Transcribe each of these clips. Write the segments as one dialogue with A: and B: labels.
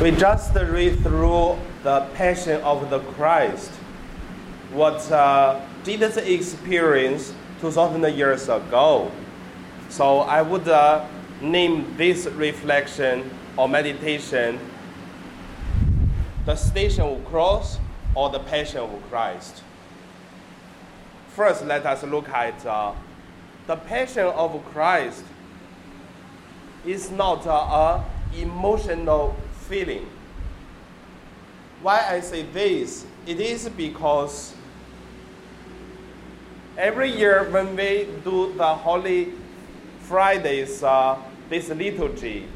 A: We just read through the Passion of the Christ, what uh, Jesus experienced 2,000 years ago. So I would uh, name this reflection or meditation the Station of Cross or the Passion of Christ. First, let us look at uh, the Passion of Christ is not uh, a emotional feeling. Why I say this? It is because every year when we do the Holy Fridays, uh, this liturgy,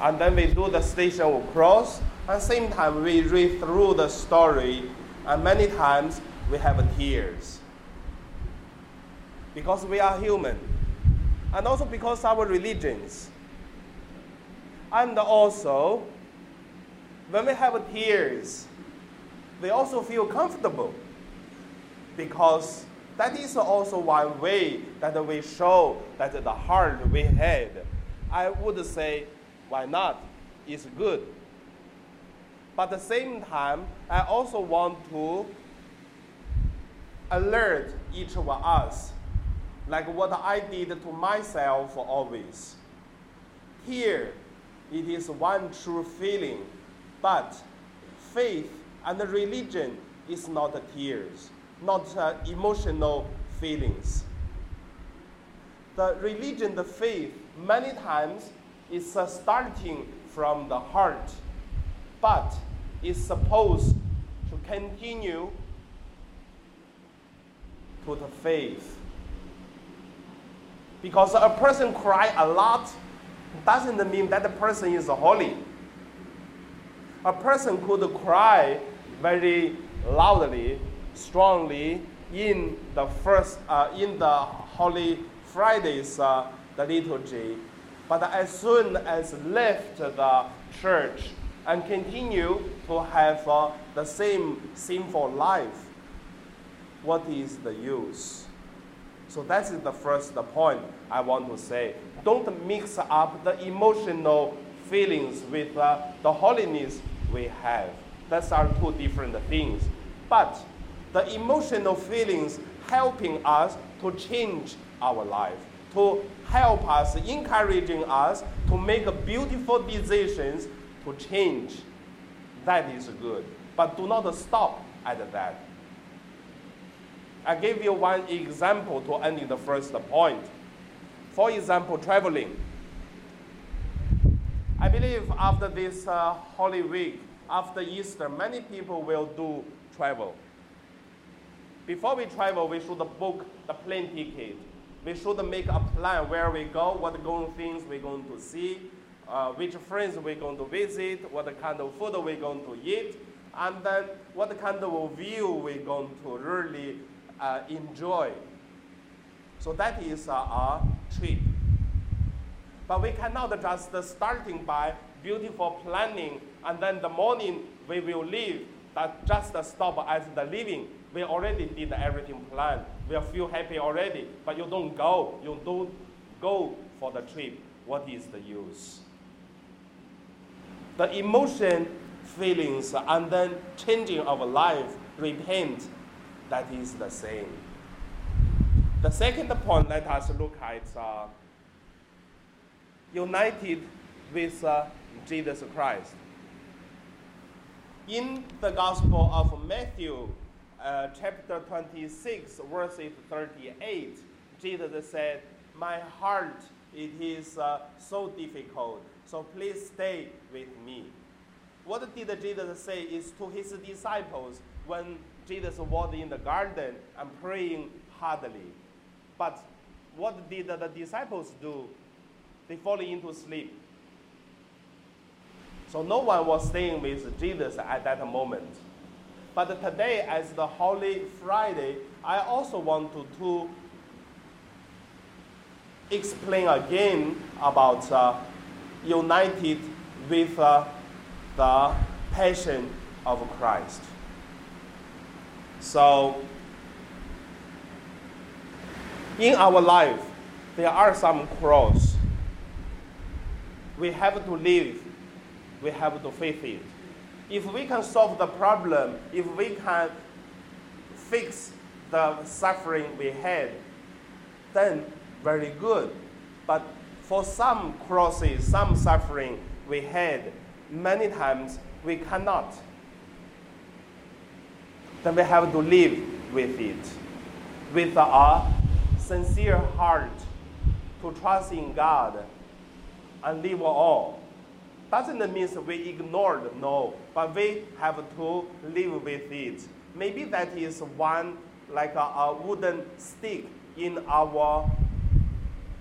A: and then we do the Station of Cross, the same time we read through the story, and many times we have tears. Because we are human, and also because our religions. And also, when we have tears, we also feel comfortable because that is also one way that we show that the heart we had. I would say, why not? It's good. But at the same time, I also want to alert each of us, like what I did to myself always. Here, it is one true feeling but faith and religion is not tears, not uh, emotional feelings. The religion, the faith, many times is uh, starting from the heart, but is supposed to continue to the faith. Because a person cry a lot doesn't mean that the person is holy a person could cry very loudly, strongly in the first, uh, in the Holy Fridays, uh, the liturgy, but as soon as left the church and continue to have uh, the same sinful life, what is the use? So that's the first point I want to say. Don't mix up the emotional feelings with uh, the holiness we have. Those are two different things. But the emotional feelings helping us to change our life, to help us, encouraging us to make beautiful decisions to change. That is good. But do not stop at that. I give you one example to end the first point. For example, traveling. I believe after this uh, Holy Week, after Easter, many people will do travel. Before we travel, we should book the plane ticket. We should make a plan where we go, what going things we're going to see, uh, which friends we're going to visit, what kind of food we're going to eat, and then what kind of view we're going to really uh, enjoy. So that is uh, our trip. But we cannot just starting by beautiful planning and then the morning we will leave that just stop as the living. We already did everything planned. We feel happy already, but you don't go. You don't go for the trip. What is the use? The emotion, feelings, and then changing of life, repent, that is the same. The second point let us look at uh, united with uh, Jesus Christ. In the Gospel of Matthew, uh, chapter 26, verses 38, Jesus said, My heart, it is uh, so difficult, so please stay with me. What did Jesus say is to his disciples when Jesus was in the garden and praying hardly. But what did the disciples do? They fall into sleep. So no one was staying with Jesus at that moment. But today, as the Holy Friday, I also want to, to explain again about uh, united with uh, the passion of Christ. So, in our life, there are some cross we have to live we have to face it. If we can solve the problem, if we can fix the suffering we had, then very good. But for some crosses, some suffering we had, many times we cannot. Then we have to live with it with a sincere heart to trust in God and live all. Doesn't mean we ignored, no, but we have to live with it. Maybe that is one like a, a wooden stick in our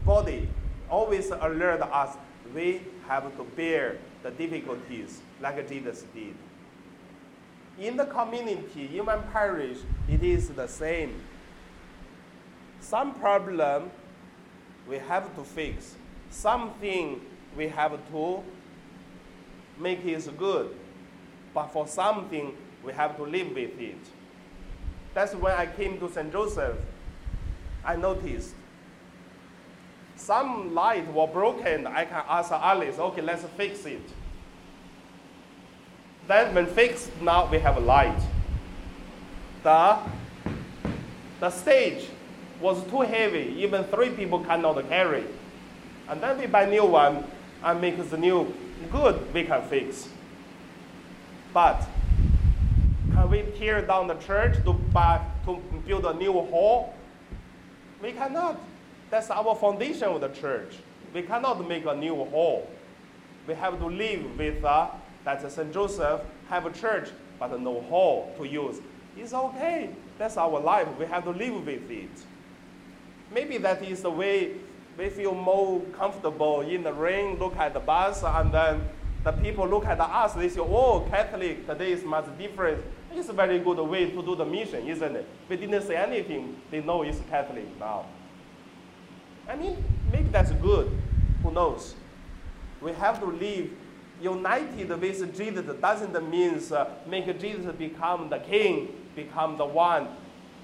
A: body, always alert us. We have to bear the difficulties like Jesus did. In the community, in my parish, it is the same. Some problem we have to fix. Something we have to make it good. But for something, we have to live with it. That's when I came to St. Joseph. I noticed some light were broken. I can ask Alice, okay, let's fix it. Then when fixed, now we have a light. The, the stage was too heavy, even three people cannot carry. And then we buy new one and make the new good we can fix. But can we tear down the church to, buy, to build a new hall? We cannot. That's our foundation of the church. We cannot make a new hall. We have to live with uh, that St. Joseph have a church but no hall to use. It's okay. That's our life. We have to live with it. Maybe that is the way we feel more comfortable in the rain, look at the bus, and then the people look at us, they say, oh, Catholic, today is much different. It's a very good way to do the mission, isn't it? We didn't say anything, they know it's Catholic now. I mean, maybe that's good. Who knows? We have to live united with Jesus doesn't mean uh, make Jesus become the king, become the one,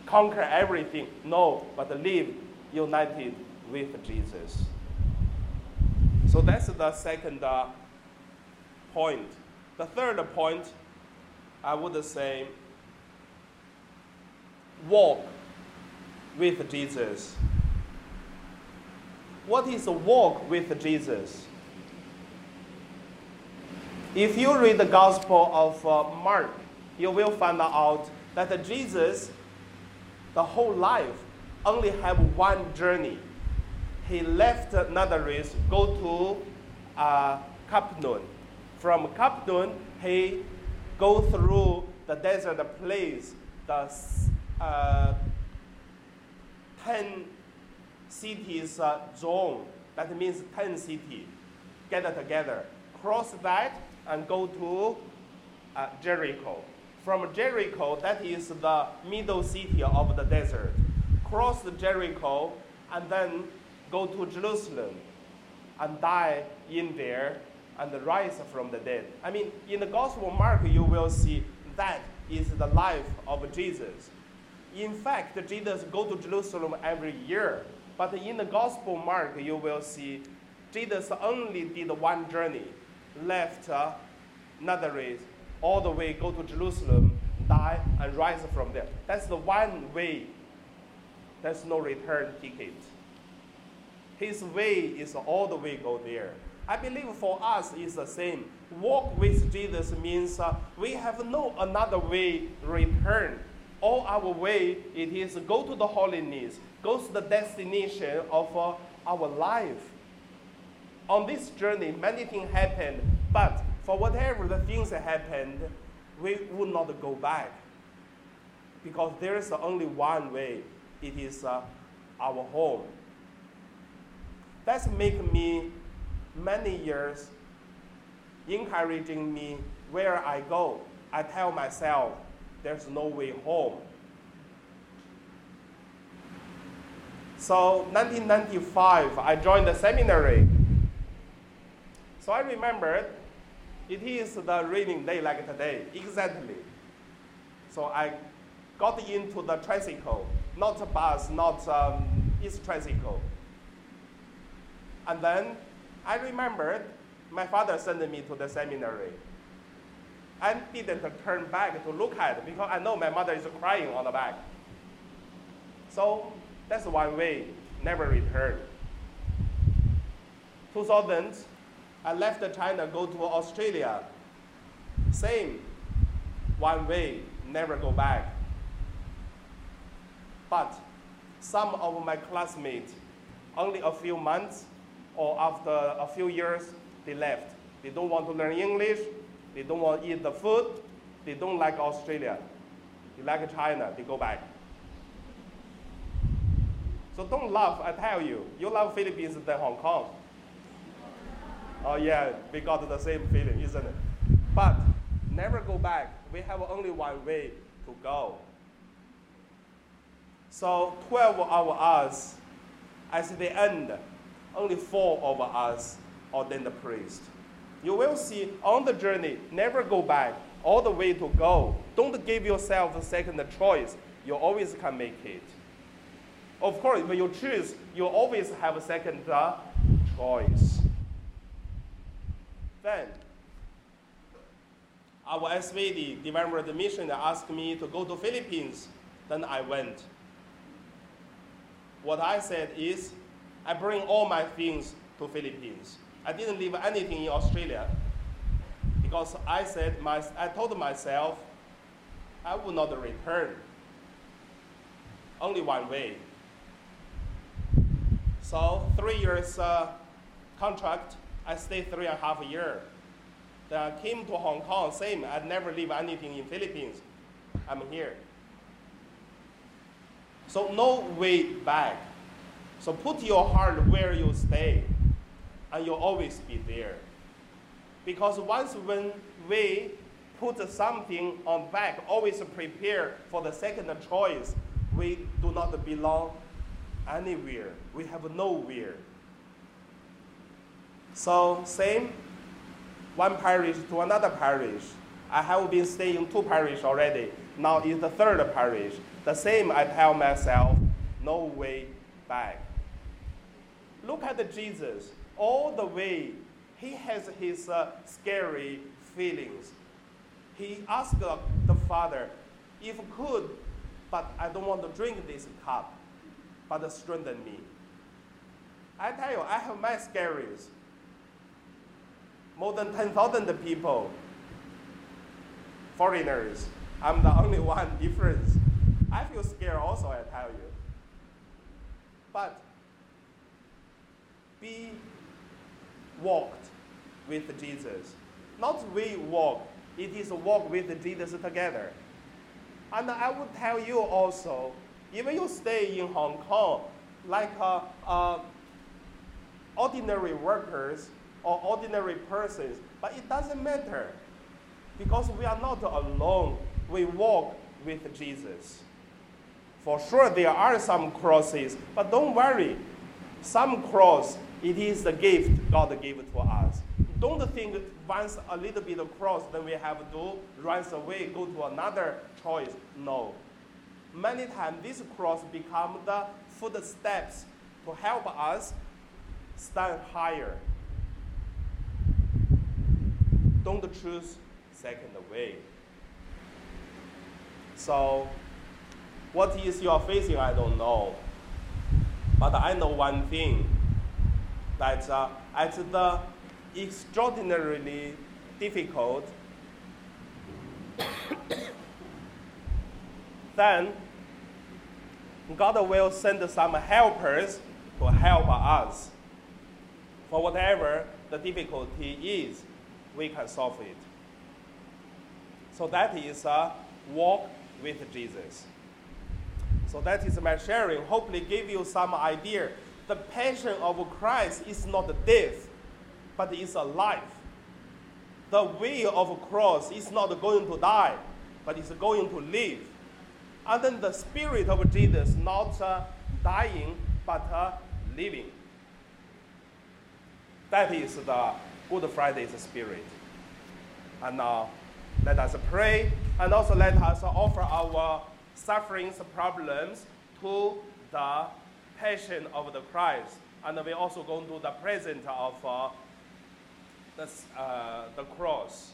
A: conquer everything. No, but live united with Jesus. So that's the second uh, point. The third point, I would say, walk with Jesus. What is walk with Jesus? If you read the Gospel of uh, Mark, you will find out that Jesus, the whole life, only have one journey. He left Nazareth, go to uh, Capernaum. From Capernaum, he go through the desert place, the uh, ten cities uh, zone. That means ten cities get together. Cross that and go to uh, Jericho. From Jericho, that is the middle city of the desert cross Jericho, and then go to Jerusalem and die in there and rise from the dead. I mean, in the Gospel of Mark, you will see that is the life of Jesus. In fact, Jesus go to Jerusalem every year, but in the Gospel Mark, you will see Jesus only did one journey, left uh, Nazareth, all the way go to Jerusalem, die, and rise from there. That's the one way there's no return ticket. His way is all the way go there. I believe for us it's the same. Walk with Jesus means uh, we have no another way return. All our way it is go to the holiness, go to the destination of uh, our life. On this journey, many things happened, but for whatever the things that happened, we would not go back because there is only one way it is uh, our home. That's make me many years encouraging me where I go. I tell myself there's no way home. So 1995, I joined the seminary. So I remember it is the raining day like today, exactly. So I got into the tricycle not a bus, not um, it's tricycle. And then I remembered my father sent me to the seminary. I didn't turn back to look at because I know my mother is crying on the back. So that's one way, never return. 2000, I left China, go to Australia. Same, one way, never go back. But some of my classmates, only a few months or after a few years, they left. They don't want to learn English, they don't want to eat the food, they don't like Australia, they like China, they go back. So don't laugh, I tell you. You love Philippines than Hong Kong. Oh yeah, we got the same feeling, isn't it? But never go back. We have only one way to go. So 12 of us, at the end, only four of us ordained the priest. You will see on the journey, never go back, all the way to go. Don't give yourself a second choice. You always can make it. Of course, when you choose, you always have a second uh, choice. Then, our SVD, Divine Word Mission, asked me to go to Philippines. Then I went. What I said is, I bring all my things to Philippines. I didn't leave anything in Australia because I said my, I told myself I would not return. Only one way. So three years uh, contract, I stayed three and a half year. Then I came to Hong Kong, same. I never leave anything in Philippines. I'm here. So no way back. So put your heart where you stay, and you'll always be there. Because once when we put something on back, always prepare for the second choice, we do not belong anywhere. We have nowhere. So same, one parish to another parish. I have been staying two parish already. Now is the third parish. The same I tell myself, no way back. Look at Jesus. All the way, he has his uh, scary feelings. He asked the Father, if could, but I don't want to drink this cup, but strengthen me. I tell you, I have my scaries. More than 10,000 people, foreigners. I'm the only one difference. I feel scared also, I tell you. But be walked with Jesus. Not we walk, it is walk with Jesus together. And I would tell you also, even you stay in Hong Kong, like uh, uh, ordinary workers or ordinary persons, but it doesn't matter because we are not alone. We walk with Jesus. For sure, there are some crosses, but don't worry. Some cross, it is the gift God gave to us. Don't think once a little bit of cross, then we have to run away, go to another choice. No. Many times, this cross become the footsteps to help us stand higher. Don't choose second way. So what is you are facing, I don't know. But I know one thing that uh, at the extraordinarily difficult, then God will send some helpers to help us. For whatever the difficulty is, we can solve it. So that is a walk with Jesus. So that is my sharing. Hopefully, give you some idea. The passion of Christ is not death, but it's a life. The way of cross is not going to die, but it's going to live. And then the spirit of Jesus not uh, dying, but uh, living. That is the Good Friday's spirit. And now, let us pray, and also let us offer our sufferings, problems to the passion of the Christ. And we also go to the present of uh, the, uh, the cross.